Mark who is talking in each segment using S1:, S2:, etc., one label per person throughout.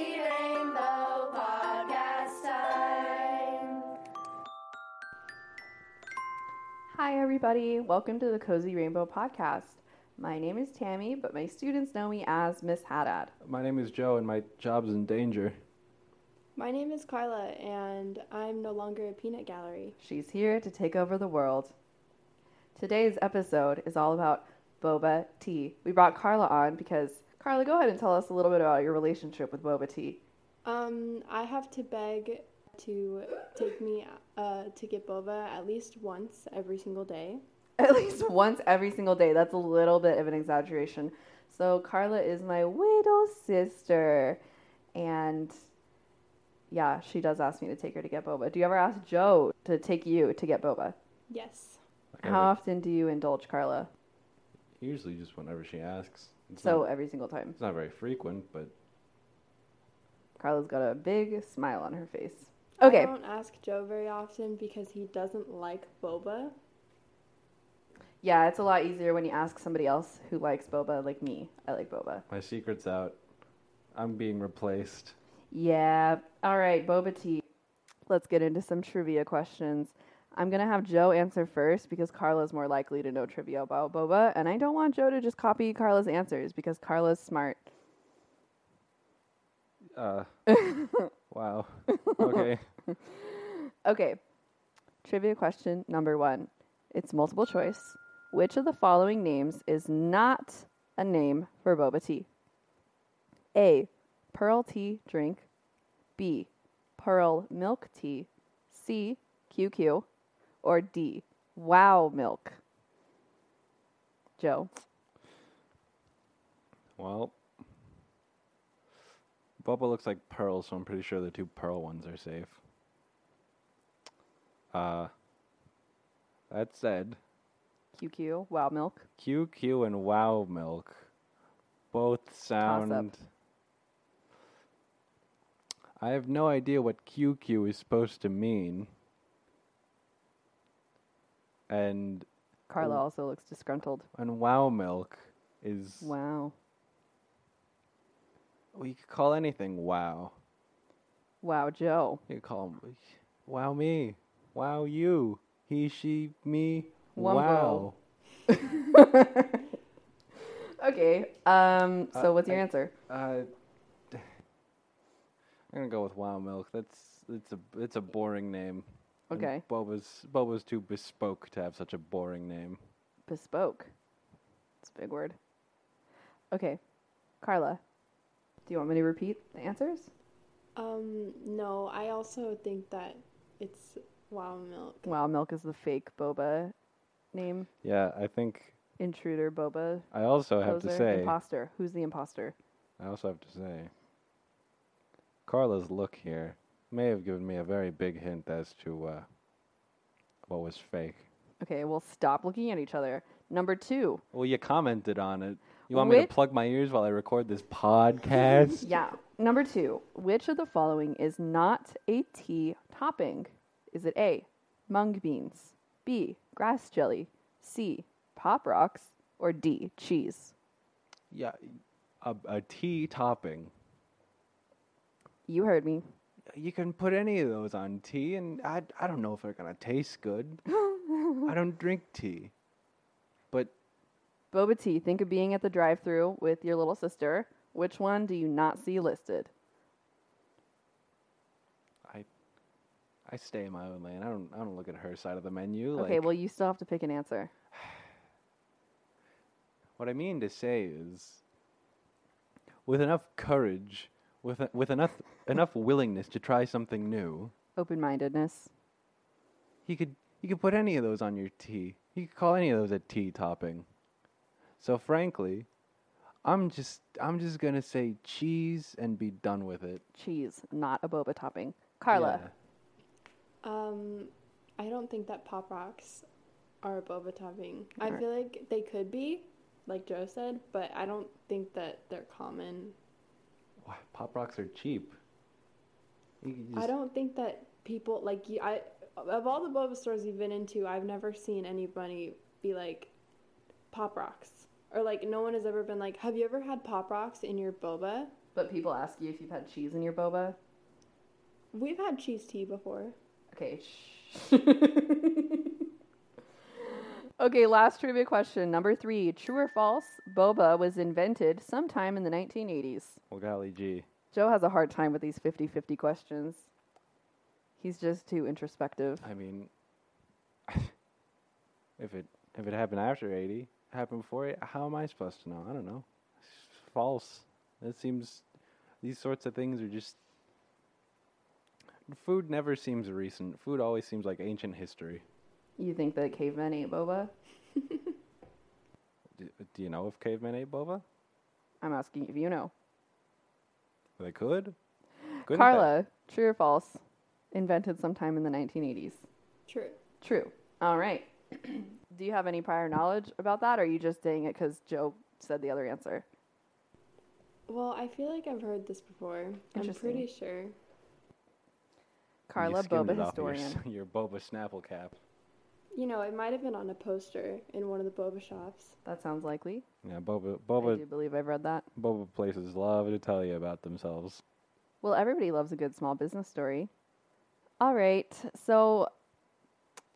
S1: Cozy Rainbow Podcast Time.
S2: Hi, everybody. Welcome to the Cozy Rainbow Podcast. My name is Tammy, but my students know me as Miss Haddad.
S3: My name is Joe, and my job's in danger.
S4: My name is Carla, and I'm no longer a peanut gallery.
S2: She's here to take over the world. Today's episode is all about boba tea. We brought Carla on because, Carla, go ahead and tell us a little bit about your relationship with boba tea.
S4: Um, I have to beg to take me uh, to get boba at least once every single day.
S2: At least once every single day. That's a little bit of an exaggeration. So, Carla is my widow sister. And yeah, she does ask me to take her to get boba. Do you ever ask Joe to take you to get boba?
S4: Yes.
S3: Like
S2: How often do you indulge Carla?
S3: Usually just whenever she asks. It's
S2: So,
S3: not,
S2: every single time.
S3: it's not very frequent, but
S2: Carla's got a big smile on her face. Okay.
S4: I don't ask Joe very often because he doesn't like boba.
S2: Yeah, it's a lot easier when you ask somebody else who likes boba, like me. I like boba.
S3: my secret's out. I'm being replaced.
S2: Yeah. All right, boba tea. Let's get into some trivia questions. I'm going to have Joe answer first because Carla's more likely to know trivia about boba, and I don't want Joe to just copy Carla's answers because Carla's smart.
S3: Uh, wow. Okay.
S2: Okay. Trivia question number 1. It's multiple choice. Which of the following names is not a name for boba tea? A. Pearl tea drink. B. Pearl milk tea. C. QQ. Or D. Wow milk. Joe.
S3: Well, Boba looks like pearl, so I'm pretty sure the two pearl ones are safe. Uh, that said,
S2: QQ. Wow milk.
S3: QQ and Wow Milk both sound. I have no idea what QQ is supposed to mean. And
S2: Carla also looks disgruntled.
S3: and Wow Milk is
S2: Wow.
S3: you could call anything Wow.
S2: Wow, Joe.
S3: You could call him Wow me, Wow you, he, she, me. Wow.
S2: Okay. Um. So,
S3: Uh,
S2: what's your
S3: I-
S2: answer?
S3: Uh, I'm gonna go with Wow Milk. That's it's a it's a boring name. And
S2: Okay.
S3: Boba's Boba's too bespoke to have such a boring name.
S2: Bespoke. It's a big word. Okay. Carla, do you want me to repeat the answers?
S4: Um, no, I also think that it's wow milk.
S2: Wow, milk is the fake boba name.
S3: Yeah, I think
S2: Intruder boba.
S3: I also have to
S2: poser,
S3: say
S2: Imposter. Who's the imposter?
S3: I also have to say Carla's look here may have given me a very big hint as to uh, what was fake.
S2: Okay, well, stop looking at each other. Number two.
S3: Well, you commented on it. You want me
S2: Which-
S3: to plug my ears while I record this podcast?
S2: Yeah. Number two. Which of the following is not a tea topping? Is it A, mung beans, B, grass jelly, C, pop rocks, or D, cheese?
S3: Yeah, a, a tea topping.
S2: You heard me.
S3: You can put any of those on tea, and I, I don't know if they're gonna taste good. I don't drink tea, but
S2: Boba tea. Think of being at the drive-through with your little sister. Which one do you not see listed?
S3: I I stay in my own lane. I don't I don't look at her side of the menu.
S2: okay,
S3: like,
S2: well, you still have to pick an answer.
S3: what I mean to say is, with enough courage, with a, with enough enough willingness to try something new,
S2: Open-mindedness.
S3: you could you could put any of those on your tea. You could call any of those a tea topping. So frankly, I'm just I'm just gonna say cheese and be done with it.
S2: Cheese, not a boba topping. Carla.
S3: Yeah.
S4: Um, I don't think that Pop Rocks are a boba topping. I
S2: Alright.
S4: feel like they could be, like Joe said, but I don't think that they're common.
S3: Why, Pop rocks are cheap. You could
S4: I don't think that people like you. I of all the boba stores you've been into, I've never seen anybody be like Pop Rocks or like no one has ever been like, "Have you ever had Pop Rocks in your boba?"
S2: But people ask you if you've had cheese in your boba.
S4: We've had cheese tea before.
S2: Okay. Okay, last trivia question. Number three. True or false? Boba was invented sometime in the 1980s.
S3: Well, golly gee.
S2: Joe has a hard time with these 50 50 questions. He's just too introspective.
S3: I mean, if it if it happened after eighty, happened before it, how am I supposed to know? I don't know. It's false. It seems these sorts of things are just. Food never seems recent. Food always seems like ancient history.
S2: You think that cavemen ate boba?
S3: Do, do you know if cavemen ate boba?
S2: I'm asking if you know.
S3: They could. Couldn't they?
S2: Carla, true or false? Invented sometime in the 1980s.
S4: True.
S2: True. All right. Do you have any prior knowledge about that, or are you just saying it because Joe said the other answer?
S4: Well, I feel like I've heard this before. I'm pretty sure.
S2: Carla,
S3: skimmed
S2: Boba
S3: it off your s-
S2: historian.
S3: Your, Boba Snapple cap.
S4: You know, it might have been on a poster in one of the boba shops.
S2: That sounds likely.
S3: Yeah, Boba
S2: I
S3: Boba
S2: do believe I've read that.
S3: Boba places love to tell you about themselves.
S2: Well, everybody loves a good small business story. All right. So,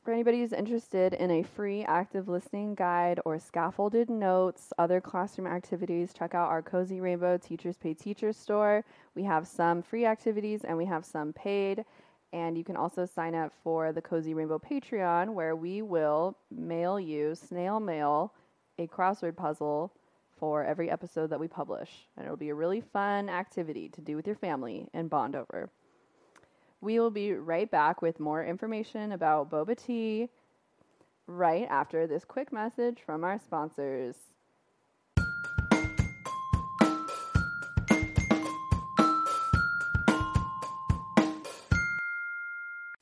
S2: for anybody who's interested in a free active listening guide or scaffolded notes, other classroom activities, check out our Cozy Rainbow Teachers Pay Teachers store. We have some free activities and we have some paid. And you can also sign up for the Cozy Rainbow Patreon, where we will mail you, snail mail, a crossword puzzle for every episode that we publish. And it'll be a really fun activity to do with your family and bond over. We will be right back with more information about boba tea right after this quick message from our sponsors.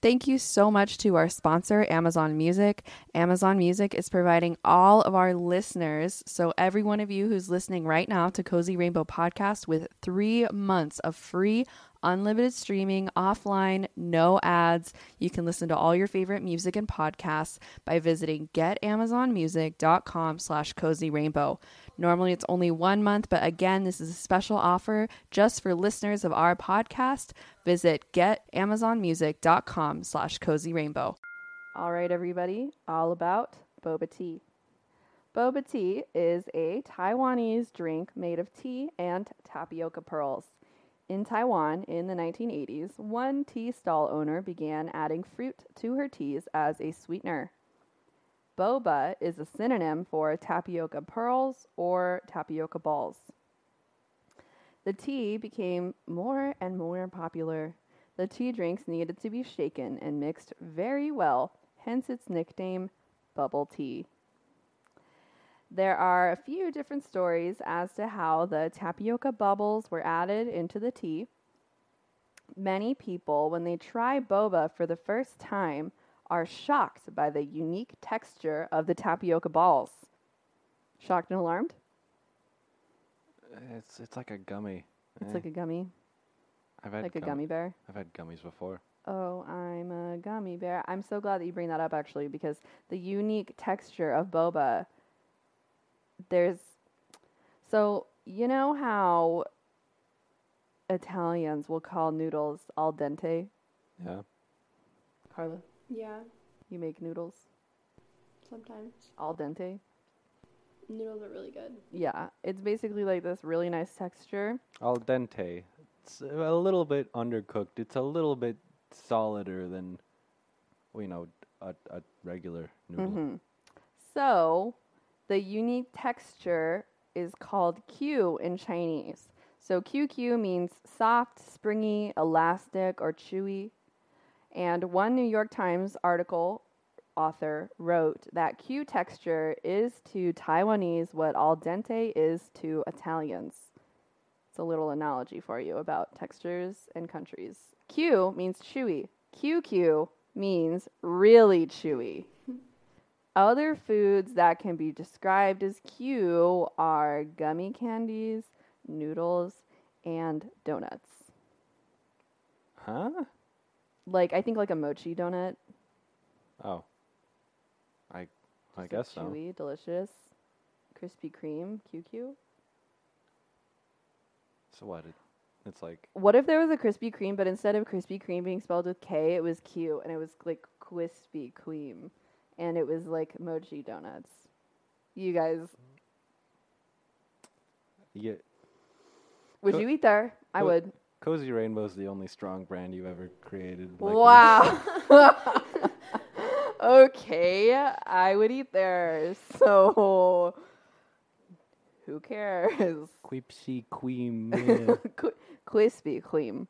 S2: Thank you so much to our sponsor, Amazon Music. Amazon Music is providing all of our listeners, so every one of you who's listening right now to Cozy Rainbow Podcast, with three months of free unlimited streaming offline, no ads. You can listen to all your favorite music and podcasts by visiting getamazonmusic.com slash cozy rainbow. Normally it's only one month, but again, this is a special offer just for listeners of our podcast. Visit getamazonmusic.com slash cozy rainbow. All right, everybody, all about boba tea. Boba tea is a Taiwanese drink made of tea and tapioca pearls. In Taiwan in the 1980s, one tea stall owner began adding fruit to her teas as a sweetener. Boba is a synonym for tapioca pearls or tapioca balls. The tea became more and more popular. The tea drinks needed to be shaken and mixed very well, hence its nickname, bubble tea. There are a few different stories as to how the tapioca bubbles were added into the tea. Many people, when they try boba for the first time, are shocked by the unique texture of the tapioca balls. Shocked and alarmed?
S3: It's it's like a gummy.
S2: It's
S3: Eh,
S2: like a gummy,
S3: I've had
S2: like a gummy bear.
S3: I've had gummies before.
S2: Oh, I'm a gummy bear. I'm so glad that you bring that up actually because the unique texture of boba there's so you know how Italians will call noodles al dente?
S3: Yeah.
S2: Carla,
S4: Yeah,
S2: you make noodles
S4: sometimes.
S2: al dente?
S4: Noodles are really good.
S2: Yeah, it's basically like this really nice texture.
S3: Al dente. It's a little bit undercooked. It's a little bit solider than, you know, a, a regular noodle.
S2: hmm So, the unique texture is called Q in Chinese. So, QQ means soft, springy, elastic, or chewy. And one New York Times article author wrote that Q texture is to Taiwanese what al dente is to Italians. It's a little analogy for you about textures and countries. Q means chewy. QQ means really chewy. Other foods that can be described as Q are gummy candies, noodles, and donuts.
S3: Huh?
S2: Like I think like a mochi donut.
S3: Oh. I I
S2: Just,
S3: guess so.
S2: Chewy, delicious, Krispy Kreme, QQ.
S3: So what? It, It's like
S2: What if there was a Krispy Kreme, but instead of Krispy Kreme being spelled with K, it was Q, and it was like Quispy Cream, and it was like mochi donuts. You guys,
S3: you get
S2: would
S3: Co-
S2: you eat there? I
S3: co-
S2: would.
S3: Cozy Rainbow's the only strong brand you've ever created. like,
S2: Wow. okay, I would eat there. So, who cares?
S3: Quipsy Queen. yeah.
S2: Qu- Quispy Cream.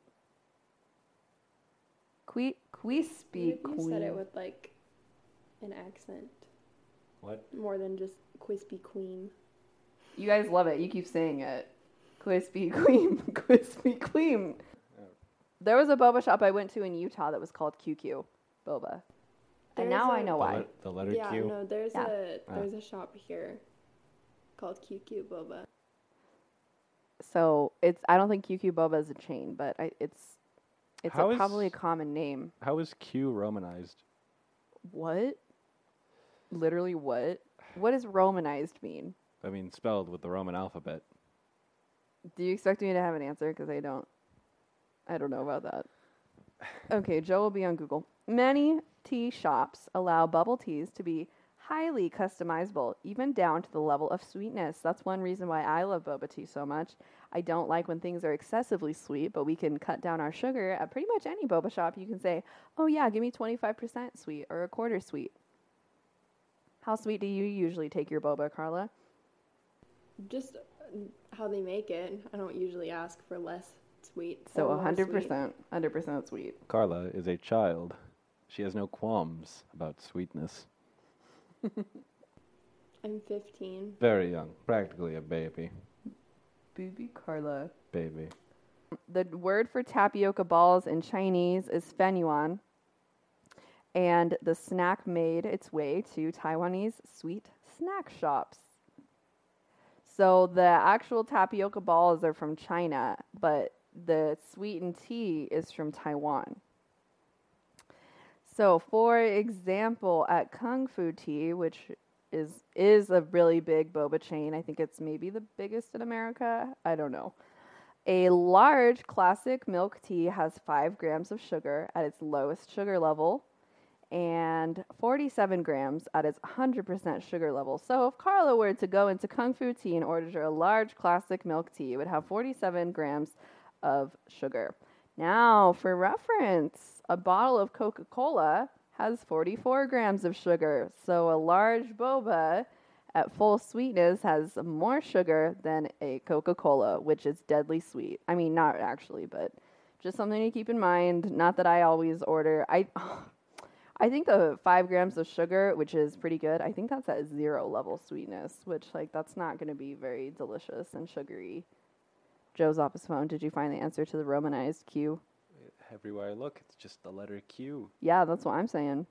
S2: Que- Quispy
S4: What you said it
S2: Cream.
S4: with like an accent
S3: what?
S4: more than just Quispy Queen?
S2: You guys love it. You keep saying it. Crispy Cream. Crispy Cream. There was a boba shop I went to in Utah that was called QQ Boba. And now I
S4: a-
S2: know
S3: The,
S2: why.
S3: le- the letter
S4: yeah,
S3: Q.
S4: no, there's
S2: Yeah.
S4: a
S3: Ah.
S4: there's a shop here called QQ Boba.
S2: So it's I don't think QQ Boba is a chain, but I, it's it's a,
S3: is-
S2: probably a common name.
S3: How is Q romanized?
S2: What? Literally what? What does romanized mean?
S3: I mean, spelled with the Roman alphabet.
S2: Do you expect me to have an answer? Because I don't. I don't know about that. Okay, Joe will be on Google. Many tea shops allow bubble teas to be highly customizable, even down to the level of sweetness. That's one reason why I love boba tea so much. I don't like when things are excessively sweet, but we can cut down our sugar at pretty much any boba shop. You can say, "Oh yeah, give me 25% sweet or a quarter sweet." How sweet do you usually take your boba, Carla?
S4: Just uh, how they make it. I don't usually ask for less sweet.
S2: So
S4: or more
S2: hundred
S4: sweet.
S2: percent, hundred percent sweet.
S3: Carla is a child. She has no qualms about sweetness.
S4: I'm 15.
S3: Very young, practically a baby.
S2: Baby Carla.
S3: Baby.
S2: The word for tapioca balls in Chinese is fenyuan, and the snack made its way to Taiwanese sweet snack shops. So the actual tapioca balls are from China, but the sweetened tea is from Taiwan. So, for example, at Kung Fu Tea, which is is a really big boba chain, I think it's maybe the biggest in America. I don't know. A large classic milk tea has 5 grams of sugar at its lowest sugar level and 47 grams at its 100% sugar level. So if Carla were to go into Kung Fu Tea and order a large classic milk tea, it would have 47 grams of sugar. Now, for reference, a bottle of Coca Cola has 44 grams of sugar. So a large boba at full sweetness has more sugar than a Coca Cola, which is deadly sweet. I mean, not actually, but just something to keep in mind. Not that I always order. I. I think the five grams of sugar, which is pretty good, I think that's at zero level sweetness, which like that's not going to be very delicious and sugary. Joe's off his phone. Did you find the answer to the Romanized Q?
S3: Everywhere I look, it's just the letter Q.
S2: Yeah, that's what I'm saying.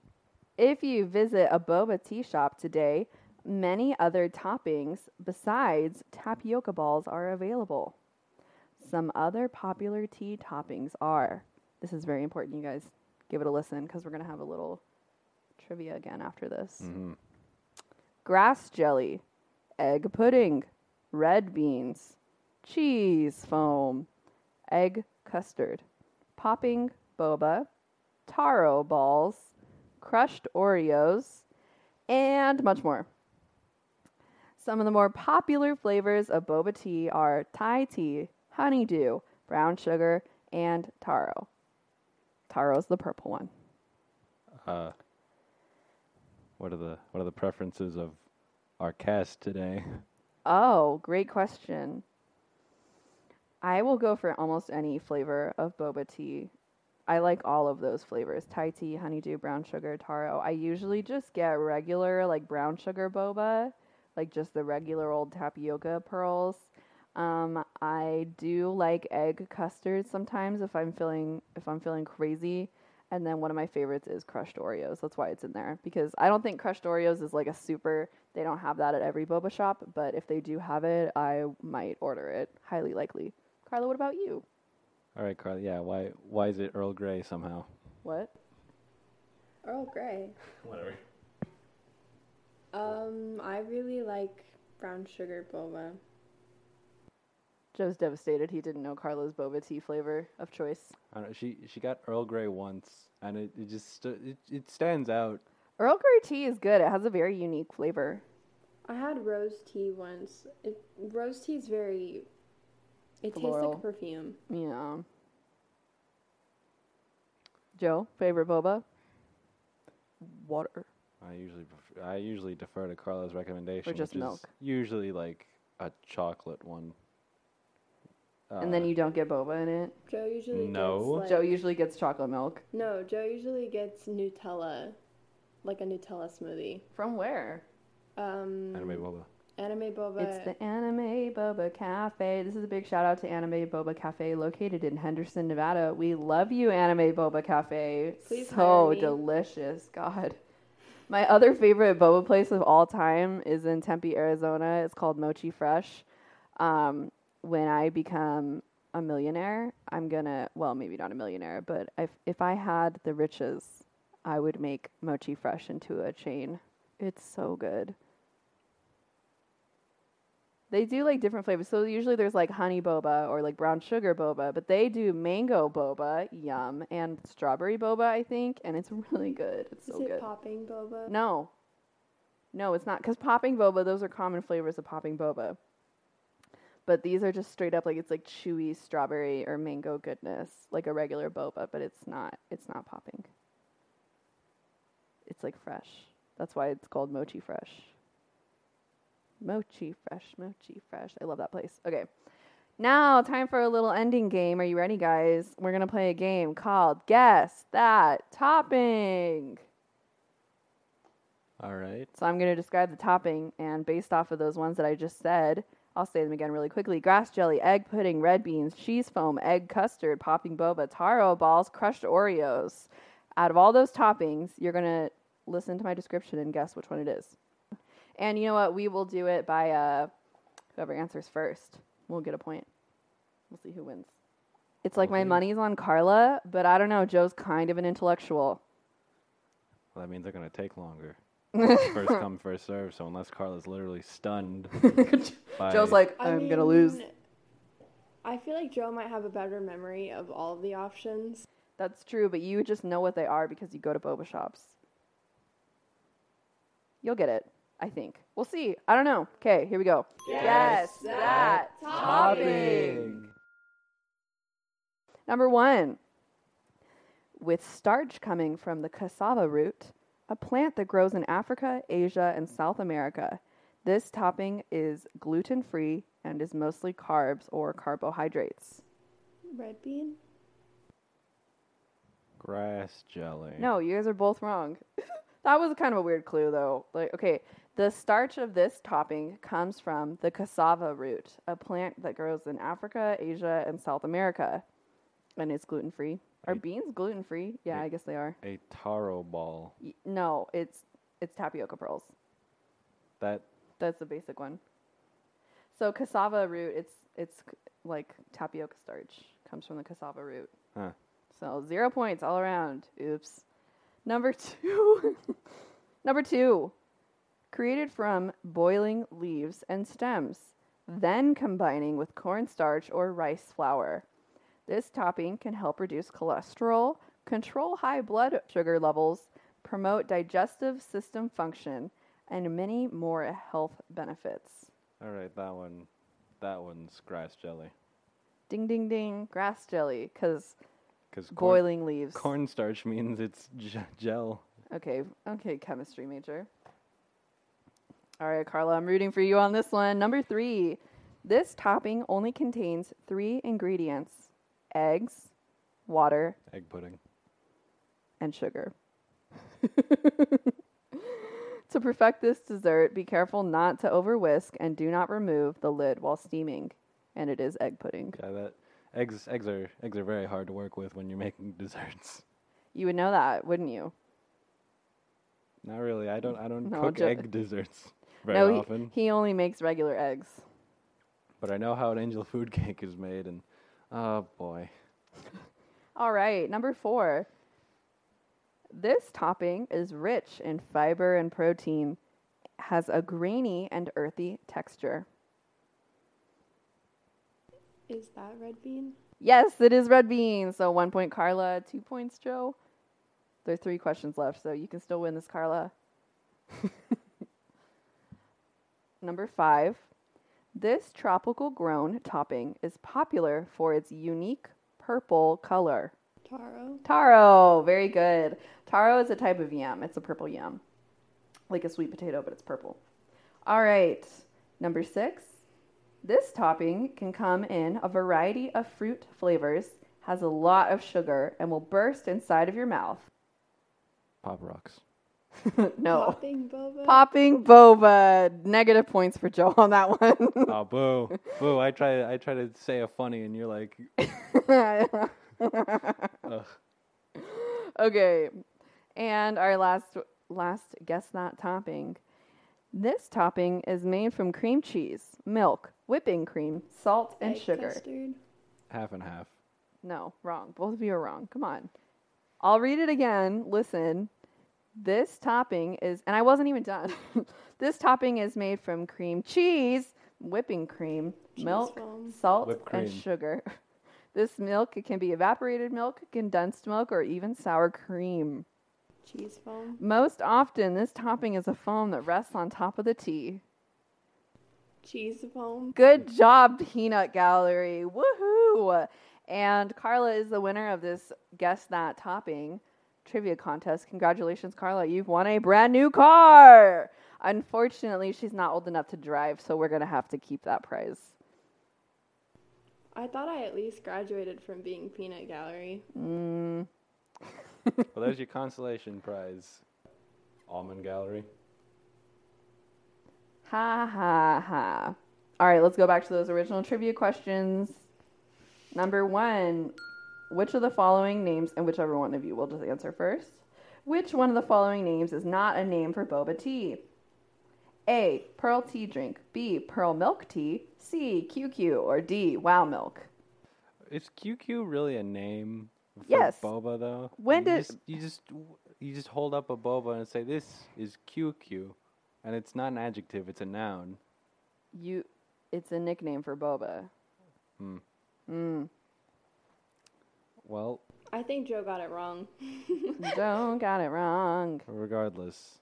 S2: If you visit a boba tea shop today, many other toppings besides tapioca balls are available. Some other popular tea toppings are. This is very important, you guys. Give it a listen because we're going to have a little trivia again after this.
S3: Mm-hmm.
S2: Grass jelly, egg pudding, red beans, cheese foam, egg custard, popping boba, taro balls, crushed Oreos, and much more. Some of the more popular flavors of boba tea are Thai tea, honeydew, brown sugar, and taro. Taro's the purple one.
S3: Uh, what are the what are the preferences of our cast today?
S2: Oh, great question. I will go for almost any flavor of boba tea. I like all of those flavors Thai tea, honeydew, brown sugar, taro. I usually just get regular, like brown sugar boba, like just the regular old tapioca pearls. Um, I do like egg custard sometimes if I'm feeling if I'm feeling crazy. And then one of my favorites is crushed Oreos. That's why it's in there because I don't think crushed Oreos is like a super. They don't have that at every boba shop, but if they do have it, I might order it. Highly likely. Carla, what about you?
S3: All right, Carla. Yeah, why why is it Earl Grey somehow?
S2: What?
S4: Earl Grey.
S3: Whatever.
S4: Um, I really like brown sugar boba.
S2: Joe's devastated. He didn't know Carla's boba tea flavor of choice.
S3: I don't know, she she got Earl Grey once, and it, it just st- it, it stands out.
S2: Earl Grey tea is good. It has a very unique flavor.
S4: I had rose tea once. It, rose tea is very. It tastes like perfume.
S2: Yeah. Joe, favorite boba? Water.
S3: I usually prefer, I usually defer to Carla's recommendation,
S2: just
S3: which
S2: milk.
S3: is usually like a chocolate one.
S2: And then
S3: Uh,
S2: you don't get boba in it.
S4: Joe usually
S3: No.
S4: gets like,
S2: Joe usually gets chocolate milk.
S4: No, Joe usually gets Nutella, like a Nutella smoothie.
S2: From where?
S4: Um,
S3: anime boba.
S4: anime boba.
S2: It's the Anime Boba Cafe. This is a big shout out to Anime Boba Cafe located in Henderson, Nevada. We love you, Anime Boba Cafe.
S4: Please
S2: so
S4: hire me.
S2: delicious. God. My other favorite boba place of all time is in Tempe, Arizona. It's called Mochi Fresh. Um, when I become a millionaire, I'm gonna, well, maybe not a millionaire, but if, if I had the riches, I would make Mochi Fresh into a chain. It's so good. They do like different flavors. So usually there's like honey boba or like brown sugar boba, but they do mango boba, yum, and strawberry boba, I think, and it's really good. It's
S4: Is
S2: so
S4: it
S2: good.
S4: popping boba?
S2: No. No, it's not because popping boba, those are common flavors of popping boba. But these are just straight up like it's like chewy strawberry or mango goodness, like a regular boba, but it's not it's not popping. It's like fresh. That's why it's called mochi fresh. Mochi fresh, mochi fresh. I love that place. Okay. Now, time for a little ending game. Are you ready, guys? We're going to play a game called Guess That Topping.
S3: All right.
S2: So I'm going to describe the topping, and based off of those ones that I just said, I'll say them again really quickly. Grass jelly, egg pudding, red beans, cheese foam, egg custard, popping boba, taro balls, crushed Oreos. Out of all those toppings, you're going to listen to my description and guess which one it is. And you know what? We will do it by uh, whoever answers first. We'll get a point. We'll see who wins. It's like my money's on Carla, but I don't know. Joe's kind of an intellectual.
S3: Well, that means they're gonna take longer. first come, first serve. So unless Carla's literally stunned, by,
S2: Joe's like,
S4: I
S2: I'm gonna lose.
S4: I feel like Joe might have a better memory of all of the options.
S2: That's true, but you just know what they are because you go to boba shops. You'll get it, I think. We'll see. I don't know. Okay, here we go. Guess that topping. Number one. With starch coming from the cassava root, a plant that grows in Africa, Asia, and South America. This topping is gluten free and is mostly carbs or carbohydrates.
S4: Red bean?
S3: grass jelly.
S2: No, you guys are both wrong. that was kind of a weird clue, though. Like, okay, the starch of this topping comes from the cassava root, a plant that grows in Africa, Asia, and South America, and is gluten free. Are
S3: Right.
S2: beans gluten free? Yeah,
S3: Right.
S2: I guess they are.
S3: A taro ball.
S2: Y- No, it's it's tapioca pearls.
S3: That
S2: That's the basic one. So cassava root, it's it's like tapioca starch comes from the cassava root.
S3: Huh.
S2: So zero points all around. Oops. Number two. Number two. Created from boiling leaves and stems, then combining with cornstarch or rice flour. This topping can help reduce cholesterol, control high blood sugar levels, promote digestive system function, and many more health benefits.
S3: all right. That one. That one's grass jelly.
S2: Ding ding ding, grass jelly, because
S3: Because
S2: boiling leaves.
S3: cornstarch means it's j- gel.
S2: Okay, okay, chemistry major. All right, Carla, I'm rooting for you on this one. Number three. This topping only contains three ingredients eggs, water,
S3: Egg pudding.
S2: and sugar. to perfect this dessert, be careful not to over whisk and do not remove the lid while steaming. And it is egg pudding.
S3: Yeah, that eggs. Eggs are eggs are very hard to work with when you're making desserts.
S2: You would know that, wouldn't you?
S3: Not really. I don't. I don't
S2: No,
S3: cook
S2: Jo-
S3: egg desserts very
S2: no, he-
S3: often.
S2: he only makes regular eggs.
S3: But I know how an angel food cake is made, and oh boy,
S2: All right, number four. This topping is rich in fiber and protein, has a grainy and earthy texture.
S4: Is that red bean?
S2: Yes, it is red bean. So one point, Carla. Two points, Joe. There are three questions left, so you can still win this, Carla. Number five. This tropical grown topping is popular for its unique purple color.
S4: Taro.
S2: Taro, very good. Taro is a type of yam. It's a purple yam, like a sweet potato, but it's purple. All right, number six. This topping can come in a variety of fruit flavors, has a lot of sugar, and will burst inside of your mouth.
S3: Pop rocks.
S2: no.
S4: Popping boba.
S2: Popping boba. Negative points for Joe on that one.
S3: Oh boo, boo! I try I try to say a funny, and you're like, ugh.
S2: okay. And our last last guess not topping. This topping is made from cream cheese, milk, whipping cream, salt, and
S4: Egg
S2: sugar.
S4: Custard.
S3: half and half.
S2: No, wrong. Both of you are wrong. Come on. I'll read it again. Listen. This topping is, and I wasn't even done. this topping is made from cream cheese, whipping cream,
S4: Cheese
S2: milk,
S4: foam.
S2: salt,
S3: Whipped
S2: and sugar. This milk it can be evaporated milk, condensed milk, or even sour cream.
S4: Cheese foam.
S2: Most often, this topping is a foam that rests on top of the tea.
S4: Cheese foam.
S2: Good job, Peanut Gallery. Woohoo! And Carla is the winner of this Guess That Topping trivia contest. Congratulations, Carla. You've won a brand new car. Unfortunately, she's not old enough to drive, so we're going to have to keep that prize.
S4: I thought I at least graduated from being peanut gallery.
S2: Mm,
S3: Well, there's your consolation prize. Almond Gallery.
S2: ha ha ha. All right, let's go back to those original trivia questions. Number one Which of the following names, and whichever one of you will just answer first, which one of the following names is not a name for boba tea? A. Pearl tea drink. B. Pearl milk tea. C. QQ. Or D. Wow milk.
S3: Is QQ really a name for
S2: Yes.
S3: boba though?
S2: When
S3: you
S2: did-
S3: just, you just you just hold up a boba and say this is QQ, and it's not an adjective; it's a noun.
S2: You, it's a nickname for boba.
S3: Hmm.
S2: Mm.
S3: Well,
S4: I think Joe got it wrong.
S2: Don't got it wrong.
S3: regardless,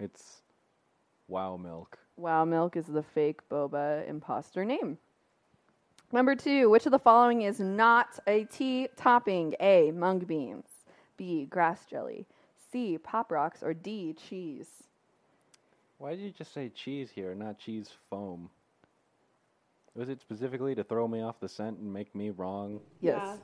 S3: it's Wow Milk.
S2: Wow Milk is the fake boba imposter name. Number two, which of the following is not a tea topping? A. Mung beans. B. Grass jelly. C. Pop rocks. Or D. Cheese.
S3: Why did you just say cheese here, not cheese foam? Was it specifically to throw me off the scent and make me wrong?
S2: Yes.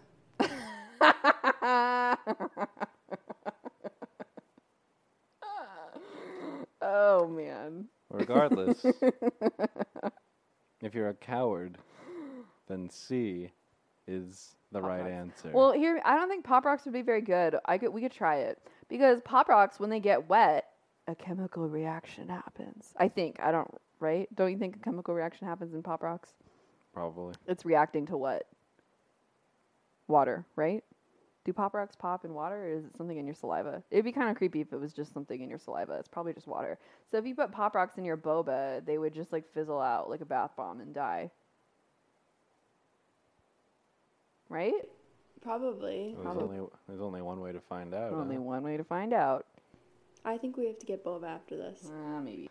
S2: Oh man.
S3: Regardless, if you're a coward, then C is the
S2: Pop
S3: right
S2: Rocks.
S3: answer.
S2: Well, here I don't think pop rocks would be very good. I could we could try it because pop rocks when they get wet, a chemical reaction happens. I think I don't right. Don't you think a chemical reaction happens in pop rocks?
S3: Probably.
S2: It's reacting to what? Water, right? Do pop rocks pop in water or is it something in your saliva? It'd be kind of creepy if it was just something in your saliva. It's probably just water. So if you put pop rocks in your boba, they would just like fizzle out like a bath bomb and die. Right?
S4: Probably.
S3: There's only, there's only one way to find out.
S2: Only
S3: huh?
S2: one way to find out.
S4: I think we have to get boba after this.
S2: Uh, maybe.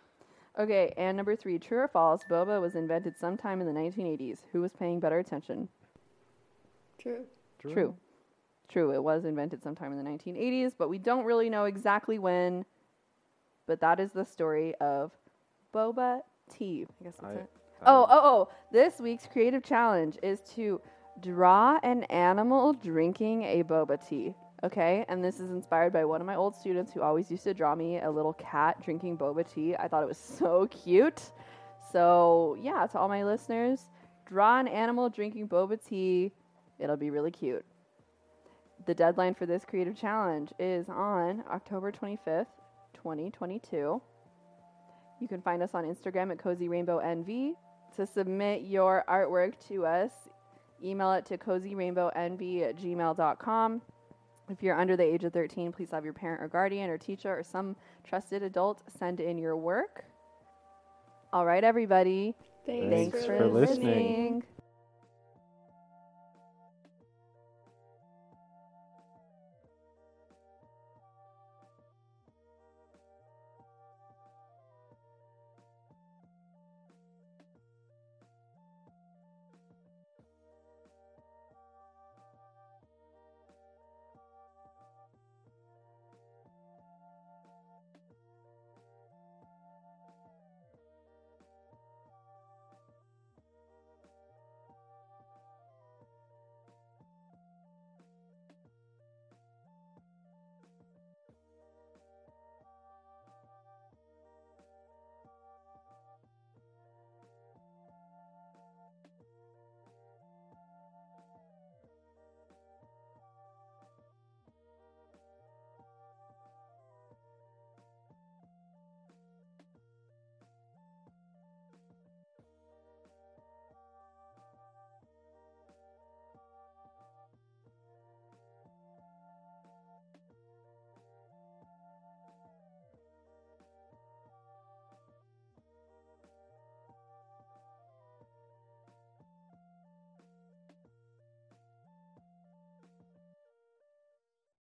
S2: Okay, and number three, true or false, boba was invented sometime in the 1980s. Who was paying better attention?
S4: True.
S2: True. True, it was invented sometime in the 1980s, but we don't really know exactly when. But that is the story of boba tea. I guess that's
S3: I-
S2: it.
S3: I
S2: Oh, oh, oh. This week's creative challenge is to draw an animal drinking a boba tea. Okay? And this is inspired by one of my old students who always used to draw me a little cat drinking boba tea. I thought it was so cute. So, yeah, to all my listeners, draw an animal drinking boba tea. It'll be really cute. The deadline for this creative challenge is on October 25th, 2022. You can find us on Instagram at Cozy Rainbow NV. To submit your artwork to us, email it to cozyrainbownv at gmail.com. If you're under the age of 13, please have your parent or guardian or teacher or some trusted adult send in your work. All right, everybody.
S4: Thanks,
S3: Thanks
S4: for,
S3: for
S4: listening.
S3: listening.
S2: listening.